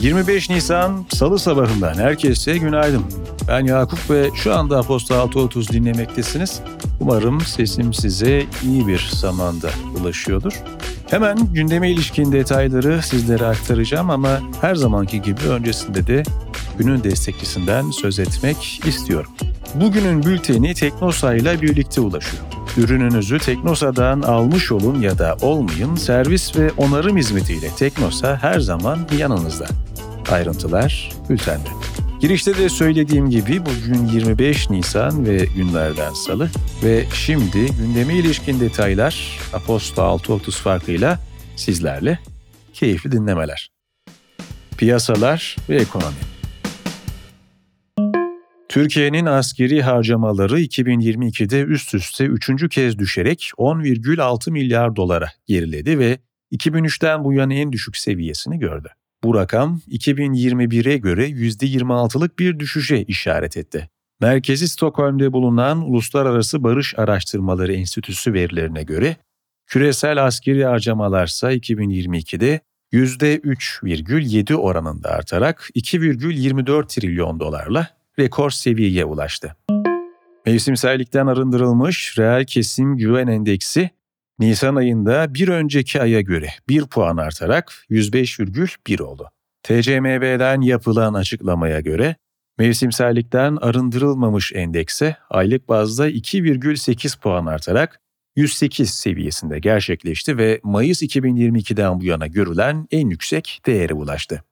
...25 Nisan Salı sabahından herkese günaydın. Ben Yakup ve şu anda Aposta 6.30 dinlemektesiniz. Umarım sesim size iyi bir zamanda ulaşıyordur. Hemen gündeme ilişkin detayları sizlere aktaracağım ama her zamanki gibi öncesinde de günün destekçisinden söz etmek istiyorum. Bugünün bülteni Teknosa ile birlikte ulaşıyor. Ürününüzü Teknosa'dan almış olun ya da olmayın servis ve onarım hizmetiyle Teknosa her zaman yanınızda. Ayrıntılar bültende. Girişte de söylediğim gibi bugün 25 Nisan ve günlerden salı ve şimdi gündeme ilişkin detaylar Aposto 6.30 farkıyla sizlerle keyifli dinlemeler. Piyasalar ve ekonomi Türkiye'nin askeri harcamaları 2022'de üst üste üçüncü kez düşerek 10,6 milyar dolara geriledi ve 2003'ten bu yana en düşük seviyesini gördü. Bu rakam 2021'e göre %26'lık bir düşüşe işaret etti. Merkezi Stockholm'de bulunan Uluslararası Barış Araştırmaları Enstitüsü verilerine göre küresel askeri harcamalarsa 2022'de %3,7 oranında artarak 2,24 trilyon dolarla rekor seviyeye ulaştı. Mevsimsellikten arındırılmış reel kesim güven endeksi Nisan ayında bir önceki aya göre 1 puan artarak 105,1 oldu. TCMB'den yapılan açıklamaya göre mevsimsellikten arındırılmamış endekse aylık bazda 2,8 puan artarak 108 seviyesinde gerçekleşti ve Mayıs 2022'den bu yana görülen en yüksek değere ulaştı.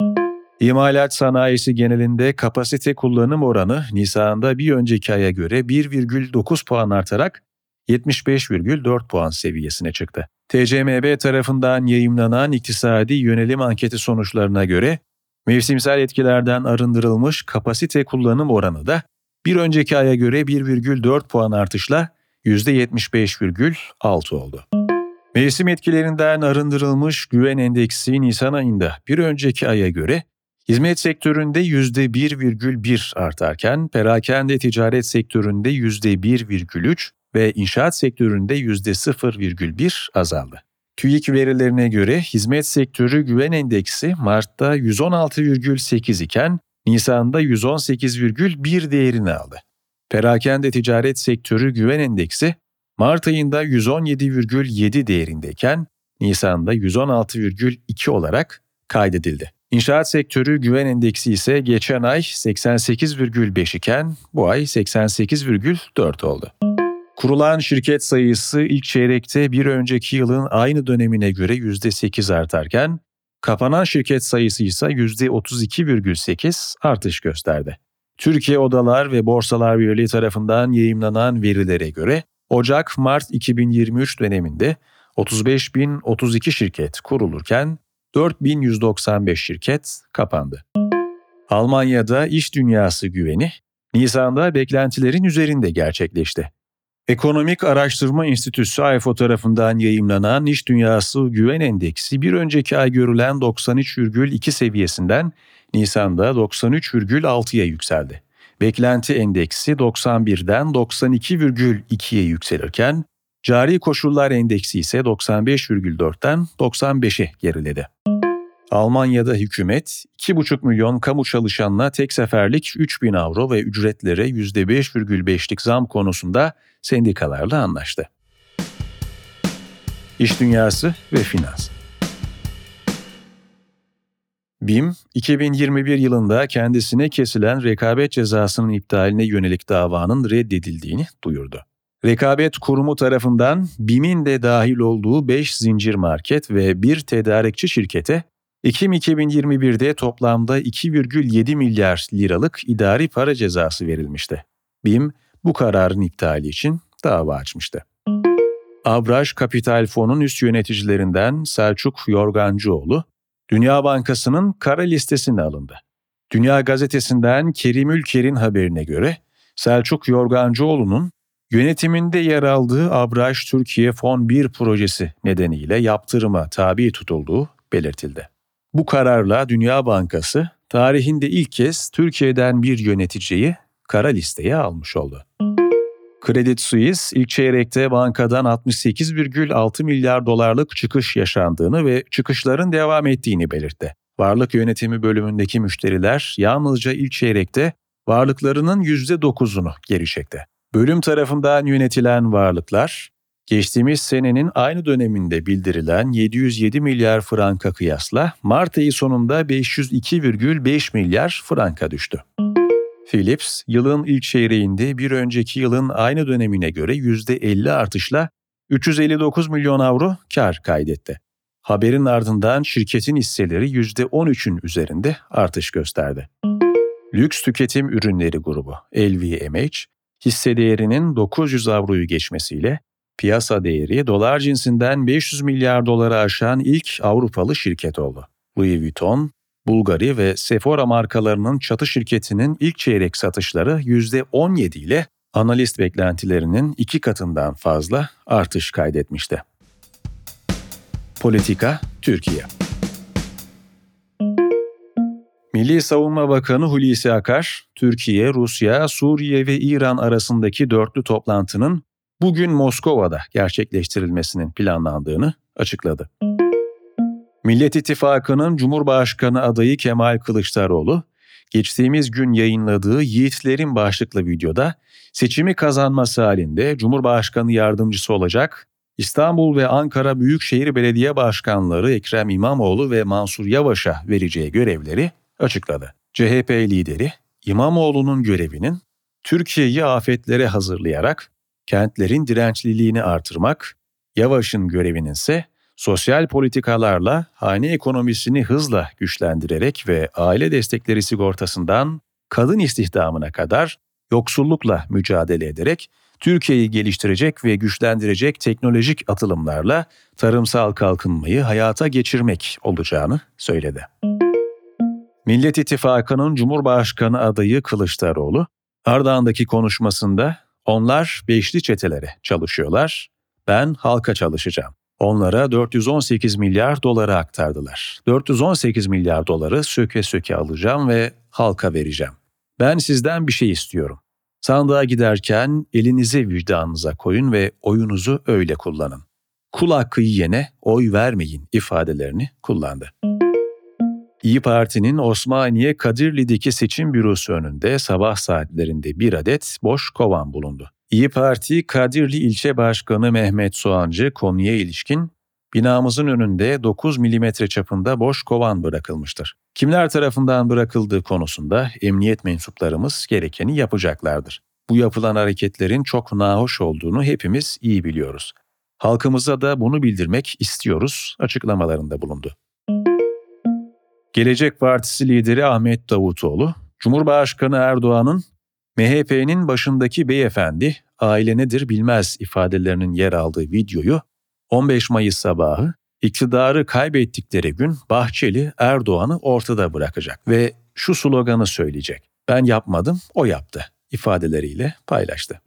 İmalat sanayisi genelinde kapasite kullanım oranı Nisan'da bir önceki aya göre 1,9 puan artarak 75,4 puan seviyesine çıktı. TCMB tarafından yayımlanan iktisadi yönelim anketi sonuçlarına göre mevsimsel etkilerden arındırılmış kapasite kullanım oranı da bir önceki aya göre 1,4 puan artışla %75,6 oldu. Mevsim etkilerinden arındırılmış güven endeksi Nisan ayında bir önceki aya göre hizmet sektöründe %1,1 artarken perakende ticaret sektöründe %1,3, ve inşaat sektöründe %0,1 azaldı. TÜİK verilerine göre hizmet sektörü güven endeksi Mart'ta 116,8 iken Nisan'da 118,1 değerini aldı. Perakende ticaret sektörü güven endeksi Mart ayında 117,7 değerindeyken Nisan'da 116,2 olarak kaydedildi. İnşaat sektörü güven endeksi ise geçen ay 88,5 iken bu ay 88,4 oldu. Kurulan şirket sayısı ilk çeyrekte bir önceki yılın aynı dönemine göre %8 artarken, kapanan şirket sayısı ise %32,8 artış gösterdi. Türkiye Odalar ve Borsalar Birliği tarafından yayımlanan verilere göre Ocak-Mart 2023 döneminde 35.032 şirket kurulurken 4.195 şirket kapandı. Almanya'da iş dünyası güveni Nisan'da beklentilerin üzerinde gerçekleşti. Ekonomik Araştırma Enstitüsü AIFO tarafından yayımlanan İş Dünyası Güven Endeksi bir önceki ay görülen 93,2 seviyesinden Nisan'da 93,6'ya yükseldi. Beklenti endeksi 91'den 92,2'ye yükselirken cari koşullar endeksi ise 95,4'ten 95'e geriledi. Almanya'da hükümet 2,5 milyon kamu çalışanına tek seferlik 3 bin avro ve ücretlere %5,5'lik zam konusunda sendikalarla anlaştı. İş dünyası ve finans BİM, 2021 yılında kendisine kesilen rekabet cezasının iptaline yönelik davanın reddedildiğini duyurdu. Rekabet Kurumu tarafından BİM'in de dahil olduğu 5 zincir market ve bir tedarikçi şirkete Ekim 2021'de toplamda 2,7 milyar liralık idari para cezası verilmişti. BİM bu kararın iptali için dava açmıştı. Abraş Kapital Fon'un üst yöneticilerinden Selçuk Yorgancıoğlu, Dünya Bankası'nın kara listesine alındı. Dünya Gazetesi'nden Kerim Ülker'in haberine göre Selçuk Yorgancıoğlu'nun yönetiminde yer aldığı Abraş Türkiye Fon 1 projesi nedeniyle yaptırıma tabi tutulduğu belirtildi. Bu kararla Dünya Bankası tarihinde ilk kez Türkiye'den bir yöneticiyi kara listeye almış oldu. Credit Suisse ilk çeyrekte bankadan 68,6 milyar dolarlık çıkış yaşandığını ve çıkışların devam ettiğini belirtti. Varlık yönetimi bölümündeki müşteriler yalnızca ilk çeyrekte varlıklarının %9'unu geri çekti. Bölüm tarafından yönetilen varlıklar, geçtiğimiz senenin aynı döneminde bildirilen 707 milyar franka kıyasla Mart ayı sonunda 502,5 milyar franka düştü. Philips, yılın ilk çeyreğinde bir önceki yılın aynı dönemine göre %50 artışla 359 milyon avro kar kaydetti. Haberin ardından şirketin hisseleri %13'ün üzerinde artış gösterdi. Lüks tüketim ürünleri grubu LVMH, hisse değerinin 900 avroyu geçmesiyle piyasa değeri dolar cinsinden 500 milyar doları aşan ilk Avrupalı şirket oldu. Louis Vuitton, Bulgari ve Sephora markalarının çatı şirketinin ilk çeyrek satışları %17 ile analist beklentilerinin iki katından fazla artış kaydetmişti. Politika Türkiye Milli Savunma Bakanı Hulusi Akar, Türkiye, Rusya, Suriye ve İran arasındaki dörtlü toplantının bugün Moskova'da gerçekleştirilmesinin planlandığını açıkladı. Millet İttifakı'nın Cumhurbaşkanı adayı Kemal Kılıçdaroğlu, geçtiğimiz gün yayınladığı Yiğitlerin başlıklı videoda seçimi kazanması halinde Cumhurbaşkanı yardımcısı olacak İstanbul ve Ankara Büyükşehir Belediye Başkanları Ekrem İmamoğlu ve Mansur Yavaş'a vereceği görevleri açıkladı. CHP lideri İmamoğlu'nun görevinin Türkiye'yi afetlere hazırlayarak kentlerin dirençliliğini artırmak, Yavaş'ın görevinin ise sosyal politikalarla hane ekonomisini hızla güçlendirerek ve aile destekleri sigortasından kadın istihdamına kadar yoksullukla mücadele ederek Türkiye'yi geliştirecek ve güçlendirecek teknolojik atılımlarla tarımsal kalkınmayı hayata geçirmek olacağını söyledi. Millet İttifakı'nın Cumhurbaşkanı adayı Kılıçdaroğlu, Ardahan'daki konuşmasında onlar beşli çetelere çalışıyorlar, ben halka çalışacağım. Onlara 418 milyar doları aktardılar. 418 milyar doları söke söke alacağım ve halka vereceğim. Ben sizden bir şey istiyorum. Sandığa giderken elinizi vicdanınıza koyun ve oyunuzu öyle kullanın. Kul hakkı yiyene oy vermeyin ifadelerini kullandı. İyi Parti'nin Osmaniye Kadirli'deki seçim bürosu önünde sabah saatlerinde bir adet boş kovan bulundu. İyi Parti Kadirli İlçe Başkanı Mehmet Soğancı konuya ilişkin binamızın önünde 9 milimetre çapında boş kovan bırakılmıştır. Kimler tarafından bırakıldığı konusunda emniyet mensuplarımız gerekeni yapacaklardır. Bu yapılan hareketlerin çok nahoş olduğunu hepimiz iyi biliyoruz. Halkımıza da bunu bildirmek istiyoruz açıklamalarında bulundu. Gelecek Partisi lideri Ahmet Davutoğlu, Cumhurbaşkanı Erdoğan'ın MHP'nin başındaki beyefendi aile nedir bilmez ifadelerinin yer aldığı videoyu 15 Mayıs sabahı iktidarı kaybettikleri gün Bahçeli Erdoğan'ı ortada bırakacak ve şu sloganı söyleyecek. Ben yapmadım, o yaptı ifadeleriyle paylaştı.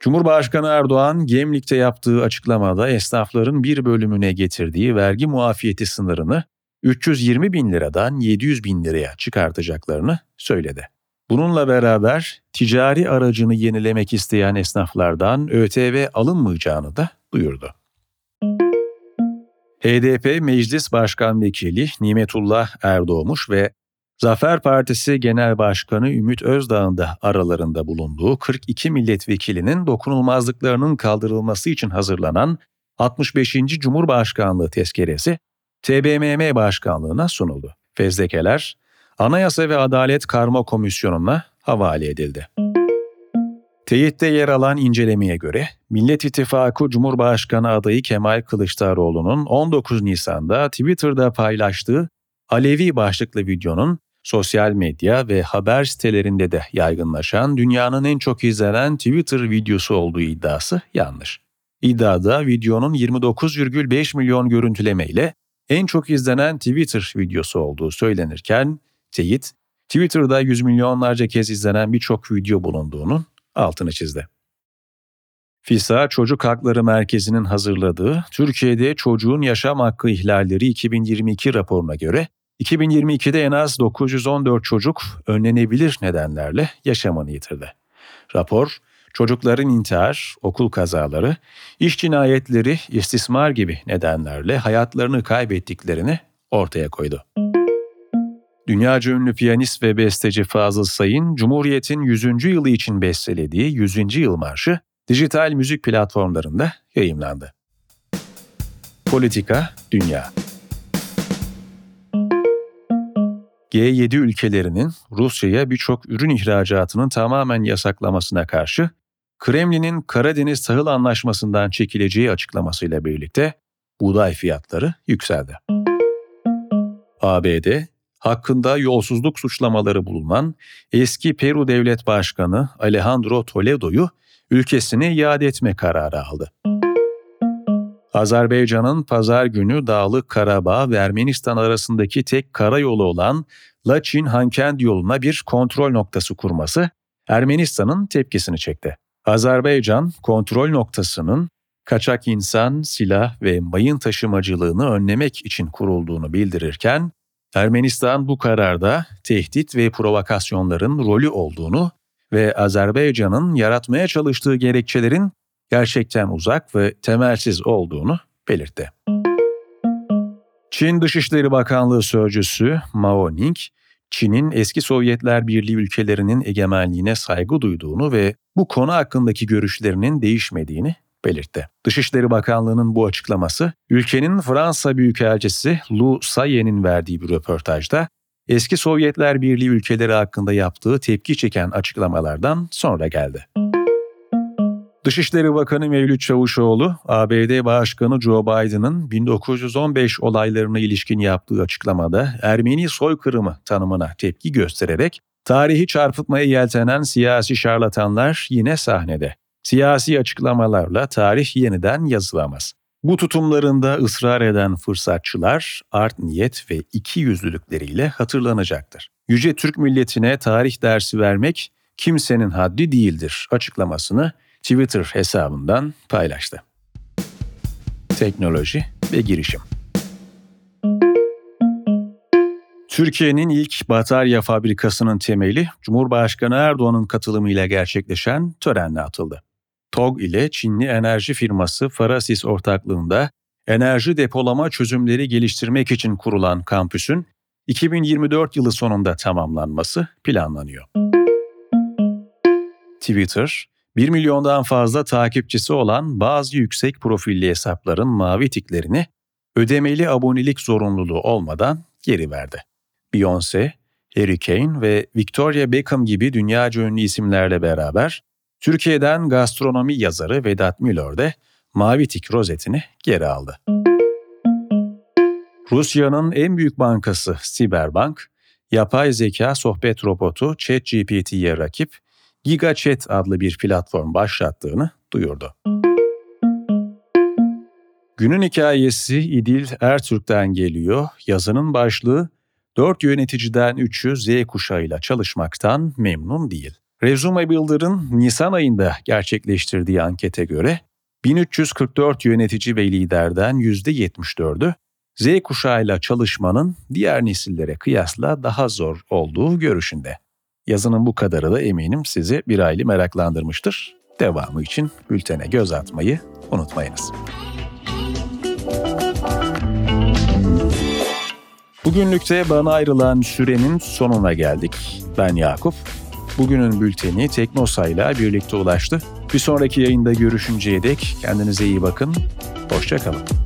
Cumhurbaşkanı Erdoğan Gemlik'te yaptığı açıklamada esnafların bir bölümüne getirdiği vergi muafiyeti sınırını 320 bin liradan 700 bin liraya çıkartacaklarını söyledi. Bununla beraber ticari aracını yenilemek isteyen esnaflardan ÖTV alınmayacağını da duyurdu. HDP Meclis Başkan Vekili Nimetullah Erdoğmuş ve Zafer Partisi Genel Başkanı Ümit Özdağ'ın da aralarında bulunduğu 42 milletvekilinin dokunulmazlıklarının kaldırılması için hazırlanan 65. Cumhurbaşkanlığı tezkeresi TBMM Başkanlığı'na sunuldu. Fezlekeler Anayasa ve Adalet Karma Komisyonu'na havale edildi. Teyitte yer alan incelemeye göre Millet İttifakı Cumhurbaşkanı adayı Kemal Kılıçdaroğlu'nun 19 Nisan'da Twitter'da paylaştığı Alevi başlıklı videonun sosyal medya ve haber sitelerinde de yaygınlaşan dünyanın en çok izlenen Twitter videosu olduğu iddiası yanlış. İddiada videonun 29,5 milyon görüntüleme ile en çok izlenen Twitter videosu olduğu söylenirken teyit, Twitter'da yüz milyonlarca kez izlenen birçok video bulunduğunun altını çizdi. FİSA Çocuk Hakları Merkezi'nin hazırladığı Türkiye'de çocuğun yaşam hakkı ihlalleri 2022 raporuna göre 2022'de en az 914 çocuk önlenebilir nedenlerle yaşamını yitirdi. Rapor, çocukların intihar, okul kazaları, iş cinayetleri, istismar gibi nedenlerle hayatlarını kaybettiklerini ortaya koydu. Dünyaca ünlü piyanist ve besteci Fazıl Say'ın Cumhuriyet'in 100. yılı için bestelediği 100. Yıl Marşı dijital müzik platformlarında yayımlandı. Politika, Dünya G7 ülkelerinin Rusya'ya birçok ürün ihracatının tamamen yasaklamasına karşı Kremlin'in Karadeniz Tahıl Anlaşması'ndan çekileceği açıklamasıyla birlikte buğday fiyatları yükseldi. ABD, hakkında yolsuzluk suçlamaları bulunan eski Peru Devlet Başkanı Alejandro Toledo'yu ülkesine iade etme kararı aldı. Azerbaycan'ın pazar günü Dağlık Karabağ ve Ermenistan arasındaki tek karayolu olan Laçin-Hankend yoluna bir kontrol noktası kurması Ermenistan'ın tepkisini çekti. Azerbaycan kontrol noktasının kaçak insan, silah ve mayın taşımacılığını önlemek için kurulduğunu bildirirken Ermenistan bu kararda tehdit ve provokasyonların rolü olduğunu ve Azerbaycan'ın yaratmaya çalıştığı gerekçelerin gerçekten uzak ve temelsiz olduğunu belirtti. Çin Dışişleri Bakanlığı Sözcüsü Mao Ning, Çin'in eski Sovyetler Birliği ülkelerinin egemenliğine saygı duyduğunu ve bu konu hakkındaki görüşlerinin değişmediğini belirtti. Dışişleri Bakanlığı'nın bu açıklaması, ülkenin Fransa Büyükelçisi Lu Saye'nin verdiği bir röportajda eski Sovyetler Birliği ülkeleri hakkında yaptığı tepki çeken açıklamalardan sonra geldi. Dışişleri Bakanı Mevlüt Çavuşoğlu, ABD Başkanı Joe Biden'ın 1915 olaylarına ilişkin yaptığı açıklamada Ermeni soykırımı tanımına tepki göstererek tarihi çarpıtmaya yeltenen siyasi şarlatanlar yine sahnede. Siyasi açıklamalarla tarih yeniden yazılamaz. Bu tutumlarında ısrar eden fırsatçılar art niyet ve iki yüzlülükleriyle hatırlanacaktır. Yüce Türk milletine tarih dersi vermek kimsenin haddi değildir açıklamasını Twitter hesabından paylaştı. Teknoloji ve girişim Türkiye'nin ilk batarya fabrikasının temeli Cumhurbaşkanı Erdoğan'ın katılımıyla gerçekleşen törenle atıldı. TOG ile Çinli enerji firması Farasis ortaklığında enerji depolama çözümleri geliştirmek için kurulan kampüsün 2024 yılı sonunda tamamlanması planlanıyor. Twitter, 1 milyondan fazla takipçisi olan bazı yüksek profilli hesapların mavi tiklerini ödemeli abonelik zorunluluğu olmadan geri verdi. Beyoncé, Harry Kane ve Victoria Beckham gibi dünyaca ünlü isimlerle beraber Türkiye'den gastronomi yazarı Vedat Milor de mavi tik rozetini geri aldı. Rusya'nın en büyük bankası Siberbank, yapay zeka sohbet robotu ChatGPT'ye rakip GigaChat adlı bir platform başlattığını duyurdu. Günün hikayesi İdil Ertürk'ten geliyor. Yazının başlığı 4 yöneticiden 3'ü Z kuşağıyla çalışmaktan memnun değil. Resume Builder'ın Nisan ayında gerçekleştirdiği ankete göre 1344 yönetici ve liderden %74'ü Z kuşağıyla çalışmanın diğer nesillere kıyasla daha zor olduğu görüşünde. Yazının bu kadarı da eminim sizi bir aylı meraklandırmıştır. Devamı için bültene göz atmayı unutmayınız. Bugünlükte bana ayrılan sürenin sonuna geldik. Ben Yakup. Bugünün bülteni Teknosa ile birlikte ulaştı. Bir sonraki yayında görüşünceye dek kendinize iyi bakın. Hoşçakalın.